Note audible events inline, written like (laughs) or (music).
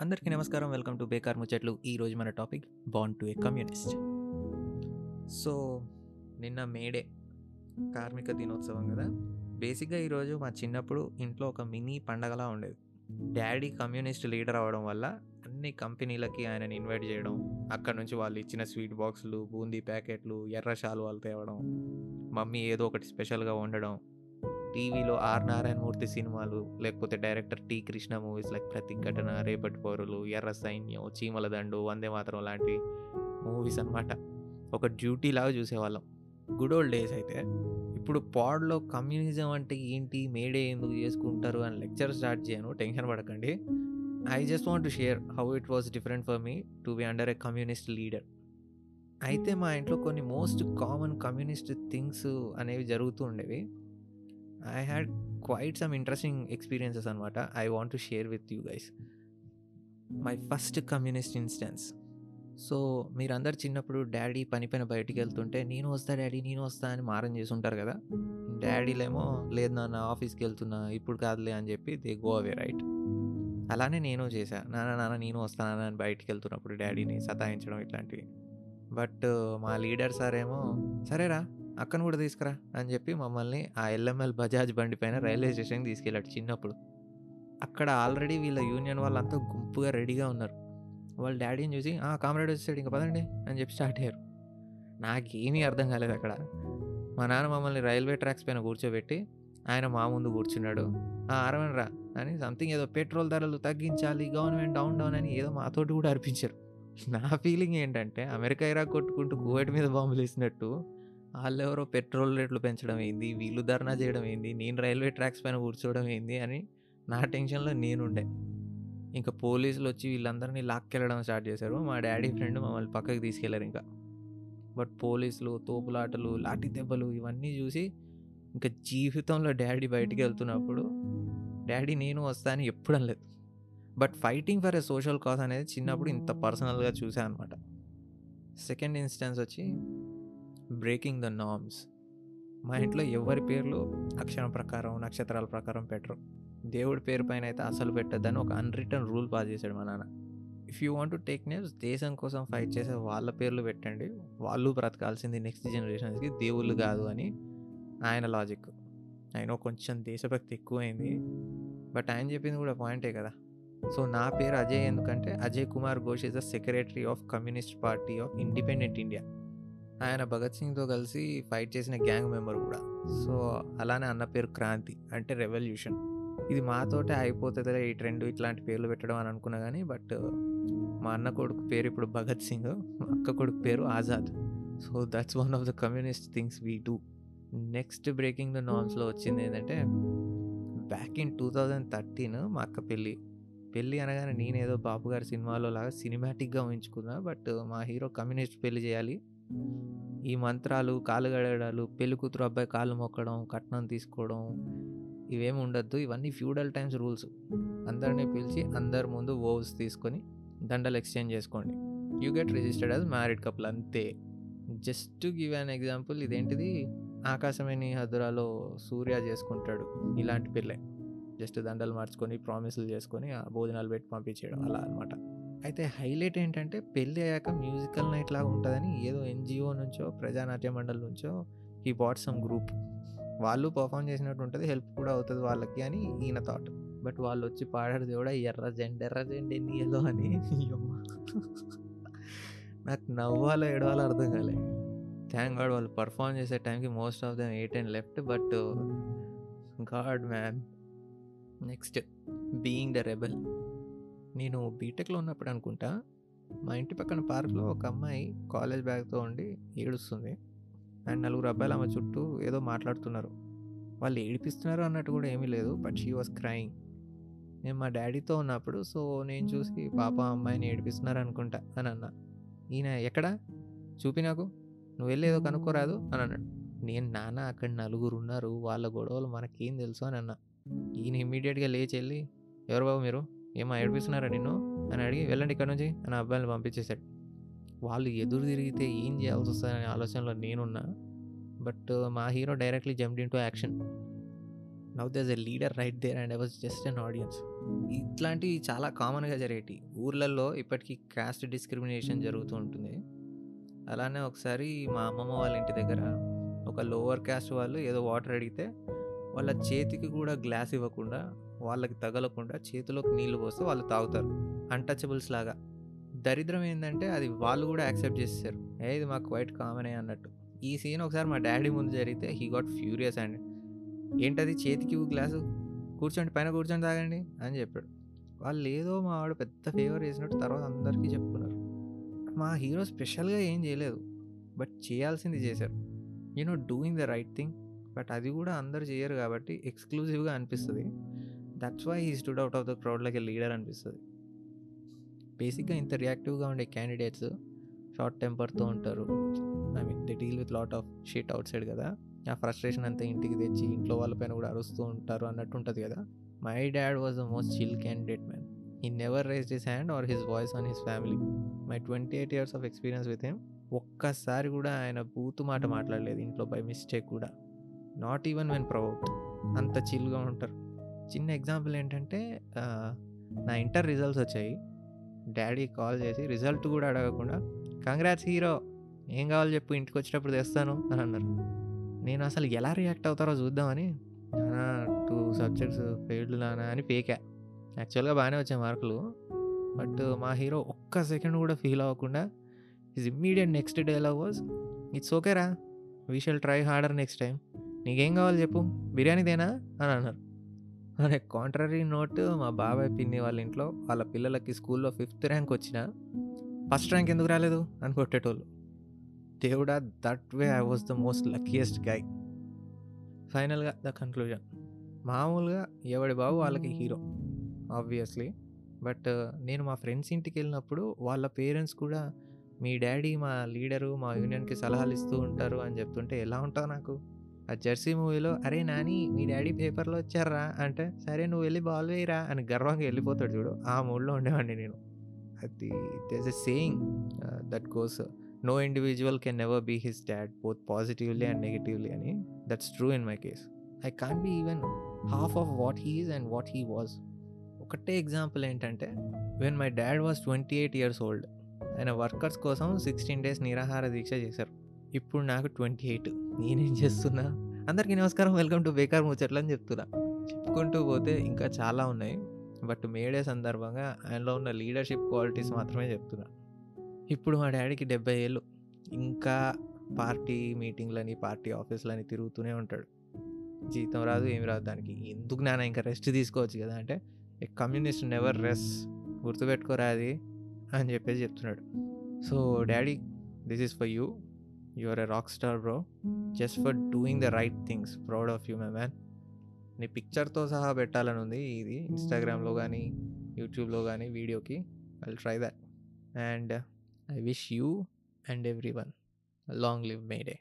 అందరికీ నమస్కారం. Welcome to బేకార్ ముచ్చట్లు. ఈరోజు మన టాపిక్ బాండ్ టు ఏ కమ్యూనిస్ట్. సో నిన్న మేడే కార్మిక దినోత్సవం కదా. బేసిక్గా ఈరోజు మా చిన్నప్పుడు ఇంట్లో ఒక మినీ పండగలా ఉండేది. డాడీ కమ్యూనిస్ట్ లీడర్ అవ్వడం వల్ల అన్ని కంపెనీలకి ఆయనని ఇన్వైట్ చేయడం అక్కడ నుంచి వాళ్ళు ఇచ్చిన స్వీట్ బాక్సులు బూందీ ప్యాకెట్లు ఎర్ర శాలువాలు తేవడం మమ్మీ ఏదో ఒకటి స్పెషల్గా వండడం టీవీలో ఆర్ నారాయణమూర్తి సినిమాలు లేకపోతే director T Krishna movies like Pratighatana Repati Pourulu ఎర్ర సైన్యం చీమల దండు వందే మాత్రం లాంటి మూవీస్ అన్నమాట. ఒక డ్యూటీ లాగా చూసేవాళ్ళం. గుడ్ ఓల్డ్ డేస్ అయితే ఇప్పుడు పాడ్లో కమ్యూనిజం అంటే ఏంటి? మేడే ఎందుకు చేసుకుంటారు? అని లెక్చర్ స్టార్ట్ చేయను. టెన్షన్ పడకండి. I just want to share how it was different for me to be under a communist leader. అయితే మా ఇంట్లో కొన్ని మోస్ట్ కామన్ కమ్యూనిస్ట్ థింగ్స్ అనేవి జరుగుతూ ఉండేవి. I had quite some interesting experiences అనమాట I want to share with you guys my first communist instance so మీరందరు చిన్నప్పుడు డాడీ పని పైన బయటికి వెళ్తుంటే నేను వస్తా డాడీ నేను వస్తా అని మారం చేసి ఉంటారు కదా. డాడీలేమో లేదు నాన్న ఆఫీస్కి వెళ్తున్నా ఇప్పుడు కాదులే అని చెప్పి దే గో అవే రైట్ అలానే నేను చేశా. నాన్న నాన్న నేను వస్తానా అని బయటికి వెళ్తున్నప్పుడు డాడీని సతాయించడం ఇట్లాంటివి. బట్ మా లీడర్ సార్ ఏమో సరేరా అక్కను కూడా తీసుకురా అని చెప్పి మమ్మల్ని ఆ ఎల్ఎంఎల్ బజాజ్ బండి పైన రైల్వే స్టేషన్కి తీసుకెళ్ళాడు చిన్నప్పుడు. అక్కడ ఆల్రెడీ వీళ్ళ యూనియన్ వాళ్ళంతా గుంపుగా రెడీగా ఉన్నారు. వాళ్ళ డాడీని చూసి ఆ కామ్రేడ్ వచ్చాడు ఇంకా పదండి అని చెప్పి స్టార్ట్ అయ్యారు. నాకేమీ అర్థం కాలేదు అక్కడ. మా నాన్న మమ్మల్ని రైల్వే ట్రాక్స్ పైన కూర్చోబెట్టి ఆయన మా ముందు కూర్చున్నాడు. ఆ అరవన్ రా అని సంథింగ్ ఏదో పెట్రోల్ ధరలు తగ్గించాలి గవర్నమెంట్ డౌన్ డౌన్ అని ఏదో మాతోటి కూడా అర్పించారు. నా ఫీలింగ్ ఏంటంటే అమెరికా ఇరాక్ కొట్టుకుంటూ కువైట్ మీద బాంబులు వేసినట్టు వాళ్ళెవరో పెట్రోల్ రేట్లు పెంచడం ఏంది? వీళ్ళు ధర్నా చేయడం ఏంది? నేను రైల్వే ట్రాక్స్ పైన కూర్చోవడం ఏంది? అని నా టెన్షన్లో నేనుండే. ఇంకా పోలీసులు వచ్చి వీళ్ళందరినీ లాక్కెళ్ళడం స్టార్ట్ చేశారు. మా డాడీ ఫ్రెండ్ మమ్మల్ని పక్కకి తీసుకెళ్ళారు ఇంకా. బట్ పోలీసులు తోపులాటలు లాఠీ దెబ్బలు ఇవన్నీ చూసి ఇంకా జీవితంలో డాడీ బయటికి వెళ్తున్నప్పుడు డాడీ నేను వస్తా అని ఎప్పుడు అనలేదు. But fighting for a social cause అనేది చిన్నప్పుడు ఇంత పర్సనల్గా చూసాను అనమాట. సెకండ్ ఇన్స్టెన్స్ వచ్చి బ్రేకింగ్ ద నామ్స్ మా ఇంట్లో ఎవరి పేర్లు? అక్షరం ప్రకారం నక్షత్రాల ప్రకారం పెట్టరు. దేవుడి పేరు పైన అయితే అసలు పెట్టద్దని ఒక అన్రిటర్న్ రూల్ పాస్ చేశాడు మా నాన్న. If you want to take names దేశం కోసం ఫైట్ చేసే వాళ్ళ పేర్లు పెట్టండి. వాళ్ళు బ్రతకాల్సింది నెక్స్ట్ జనరేషన్స్కి దేవుళ్ళు కాదు అని ఆయన లాజిక్ ఆయన కొంచెం దేశభక్తి ఎక్కువైంది. బట్ ఆయన చెప్పింది కూడా పాయింటే కదా. సో నా పేరు అజయ్ ఎందుకంటే Ajay Kumar Ghosh is the secretary of communist party of independent India ఆయన భగత్ సింగ్తో కలిసి ఫైట్ చేసిన గ్యాంగ్ మెంబర్ కూడా. సో అలానే అన్న పేరు క్రాంతి అంటే రెవల్యూషన్. ఇది మాతోటే అయిపోతుందిలే ఈ ట్రెండ్ ఇట్లాంటి పేర్లు పెట్టడం అని అనుకున్నా కానీ బట్ మా అన్న కొడుకు పేరు ఇప్పుడు భగత్ సింగ్ అక్క కొడుకు పేరు Azad. So that's one of the communist things we do next breaking the నార్మ్స్లో వచ్చింది ఏంటంటే back in two thousand thirteen మా అక్క పెళ్ళి. పెళ్ళి అనగానే నేనేదో బాపు గారి సినిమాలో లాగా సినిమాటిక్గా ఊహించుకున్నా బట్ మా హీరో కమ్యూనిస్ట్ పెళ్ళి చేయాలి. ఈ మంత్రాలు కాలు గడగడాలు పెళ్ళి కూతురు అబ్బాయి కాళ్ళు మొక్కడం కట్నం తీసుకోవడం ఇవేమి ఉండొద్దు. ఇవన్నీ ఫ్యూడల్ టైమ్స్ రూల్స్. అందరినీ పిలిచి అందరి ముందు ఓవ్స్ తీసుకొని దండలు ఎక్స్చేంజ్ చేసుకోండి. You get registered as married couple అంతే. జస్ట్ గివ్ అన్ ఎగ్జాంపుల్ ఇదేంటిది? ఆకాశమైన హదురాలో సూర్య చేసుకుంటాడు. ఇలాంటి పిల్లే జస్ట్ దండలు మార్చుకొని ప్రామిసులు చేసుకొని ఆ భోజనాలు పెట్టి పంపించేయడం అలా అనమాట అయితే హైలైట్ ఏంటంటే పెళ్ళి అయ్యాక మ్యూజికల్ నైట్ లాగా ఉంటుందని ఏదో ఎన్జిఓ నుంచో ప్రజానాట్య మండలి నుంచో ఈ బాట్ సమ్ గ్రూప్. వాళ్ళు పర్ఫామ్ చేసినట్టు ఉంటుంది హెల్ప్ కూడా అవుతుంది వాళ్ళకి అని ఈయన థాట్. బట్ వాళ్ళు వచ్చి పాడారు కూడా ఎర్ర జెండ ఎర్ర జెండ ఏదో అని. (laughs) నాకు నవ్వాలో ఏడవాలో అర్థం కాలే. థ్యాంక్ గాడ్ వాళ్ళు పర్ఫామ్ చేసే టైంకి most of them eight and left but god man. Next being the rebel. నేను బీటెక్లో ఉన్నప్పుడు అనుకుంటా మా ఇంటి పక్కన పార్క్లో ఒక అమ్మాయి కాలేజ్ బ్యాగ్తో ఉండి ఏడుస్తుంది. అండ్ నలుగురు అబ్బాయిలు ఆమె చుట్టూ ఏదో మాట్లాడుతున్నారు. వాళ్ళు ఏడిపిస్తున్నారు అన్నట్టు కూడా ఏమీ లేదు బట్ షీ వాస్ క్రైయింగ్. నేను మా డాడీతో ఉన్నప్పుడు సో నేను చూసి పాప అమ్మాయిని ఏడిపిస్తున్నారు అనుకుంటా అని అన్నా. ఈయన ఎక్కడా? చూపి నాకు. నువ్వు వెళ్ళేదో కనుక్కోరాదు అని అన్నాడు. నేను నాన్న అక్కడ నలుగురు ఉన్నారు వాళ్ళ గొడవలు మనకేం తెలుసు అని అన్నా. ఈయన ఇమ్మీడియట్గా లేచి వెళ్ళి ఎవరు బాబు మీరు? ఏమో ఏడిపిస్తున్నారా నిన్ను? అని అడిగి వెళ్ళండి ఇక్కడ నుంచి అని అబ్బాయిని పంపించేశాడు. వాళ్ళు ఎదురు తిరిగితే ఏం చేయాల్సి వస్తుందనే ఆలోచనలో నేనున్నా. బట్ మా hero directly jumped into action. Now there's a leader right there and I was just an audience. ఇట్లాంటివి చాలా కామన్గా జరిగేటి. ఊర్లలో ఇప్పటికీ క్యాస్ట్ డిస్క్రిమినేషన్ జరుగుతూ ఉంటుంది. అలానే ఒకసారి మా అమ్మమ్మ వాళ్ళ ఇంటి దగ్గర ఒక లోవర్ క్యాస్ట్ వాళ్ళు ఏదో వాటర్ అడిగితే వాళ్ళ చేతికి కూడా గ్లాస్ ఇవ్వకుండా వాళ్ళకి తగలకుండా చేతిలోకి నీళ్ళు పోస్తే వాళ్ళు తాగుతారు. అన్టచబుల్స్ లాగా. దరిద్రం ఏంటంటే అది వాళ్ళు కూడా యాక్సెప్ట్ చేస్తారు ఏ ఇది మాకు వైట్ కామనే అన్నట్టు. ఈ సీన్ ఒకసారి మా డాడీ ముందు జరిగితే హీ గాట్ ఫ్యూరియస్ అండి ఏంటది చేతికి గ్లాసు? కూర్చోండి పైన కూర్చొని తాగండి అని చెప్పాడు. వాళ్ళు ఏదో మా వాడు పెద్ద ఫేవర్ చేసినట్టు తర్వాత అందరికీ చెప్పుకున్నారు. మా హీరో స్పెషల్గా ఏం చేయలేదు. బట్ చేయాల్సింది చేశారు. You know doing the right thing. But అది కూడా అందరు చేయరు కాబట్టి ఎక్స్క్లూజివ్గా అనిపిస్తుంది. That's why he stood out of the crowd like a leader అనిపిస్తుంది. బేసిక్గా ఇంత రియాక్టివ్గా ఉండే క్యాండిడేట్స్ షార్ట్ టెంపర్తో ఉంటారు. I mean they deal with lot of shit outside కదా. ఆ ఫ్రస్ట్రేషన్ అంతా ఇంటికి తెచ్చి ఇంట్లో వాళ్ళపైన కూడా అరుస్తూ ఉంటారు అన్నట్టు ఉంటుంది కదా. My dad was the most chill candidate man he never raise his hand or his voice on his family my twenty eight years of experience with him ఒక్కసారి కూడా ఆయన బూతు మాట మాట్లాడలేదు ఇంట్లో బై మిస్టేక్ కూడా. నాట్ ఈవెన్ వెన్ ప్రౌడ్ అంత చిల్గా ఉంటారు. చిన్న ఎగ్జాంపుల్ ఏంటంటే నా ఇంటర్ రిజల్ట్స్ వచ్చాయి. డాడీ కాల్ చేసి రిజల్ట్ కూడా అడగకుండా కంగ్రాట్స్ హీరో ఏం కావాలి చెప్పు ఇంటికి వచ్చేటప్పుడు తెస్తాను అని అన్నారు. నేను అసలు ఎలా రియాక్ట్ అవుతారో చూద్దామని నానా టూ సబ్జెక్ట్స్ ఫెయిల్డ్ నానా అని పేకా యాక్చువల్గా బాగానే వచ్చాయి మార్కులు. బట్ మా హీరో ఒక్క సెకండ్ కూడా ఫీల్ అవ్వకుండా his immediate next dialogue was it's ఓకేరా we shall try harder next time నీకేం కావాలి చెప్పు బిర్యానీ తేనా? అని అన్నారు. అనే కాంట్రరీ నోట్ మా బాబాయ్ పిన్ని వాళ్ళ ఇంట్లో వాళ్ళ పిల్లలకి స్కూల్లో ఫిఫ్త్ ర్యాంక్ వచ్చిన ఫస్ట్ ర్యాంక్ ఎందుకు రాలేదు అని కొట్టేటోళ్ళు. దేవుడా that way I was the most luckiest guy. ఫైనల్గా ద కన్క్లూజన్. మామూలుగా ఎవడి బాబు వాళ్ళకి హీరో ఆబ్వియస్లీ. బట్ నేను మా ఫ్రెండ్స్ ఇంటికి వెళ్ళినప్పుడు వాళ్ళ పేరెంట్స్ కూడా మీ డాడీ మా లీడరు మా యూనియన్కి సలహాలు ఇస్తూ ఉంటారు అని చెప్తుంటే ఎలా ఉంటావు నాకు? ఆ జెర్సీ మూవీలో అరే నాని మీ డాడీ పేపర్లో వచ్చారా? అంటే సరే నువ్వు వెళ్ళి బాల్ వేయరా అని గర్వంగా వెళ్ళిపోతాడు చూడు ఆ మూడ్లో ఉండేవాడిని నేను. అది there's a saying that goes no individual can never be his dad both positively and negatively అని. That's true in my case I can't be even half of what he's and what he was ఒకటే example ఏంటంటే when my dad was twenty eight years old ఆయన workers కోసం sixteen days నిరాహార దీక్ష చేశారు. ఇప్పుడు నాకు ట్వంటీ ఎయిట్. నేనేం చేస్తున్నా? అందరికీ నమస్కారం. వెల్కమ్ టు బేకార్ ముచ్చట్లు అని చెప్తున్నా. చెప్పుకుంటూ పోతే ఇంకా చాలా ఉన్నాయి. బట్ మేడే సందర్భంగా ఆయనలో ఉన్న లీడర్షిప్ క్వాలిటీస్ మాత్రమే చెప్తున్నా. ఇప్పుడు మా డాడీకి డెబ్బై ఏళ్ళు. ఇంకా పార్టీ మీటింగ్లని పార్టీ ఆఫీసులని తిరుగుతూనే ఉంటాడు. జీతం రాదు ఏమి రాదు దానికి. ఎందుకు నాన్న ఇంకా రెస్ట్ తీసుకోవచ్చు కదా అంటే ఏ కమ్యూనిస్ట్ నెవర్ రెస్ట్ గుర్తుపెట్టుకోరా అది అని చెప్పేసి చెప్తున్నాడు. So daddy this is for you. You are a rock star bro just for doing the right things proud of you my man నీ పిక్చర్తో సహా పెట్టాలని ఉంది ఇది ఇన్స్టాగ్రామ్లో కానీ యూట్యూబ్లో కానీ వీడియోకి I try that and I wish you and everyone long live May Day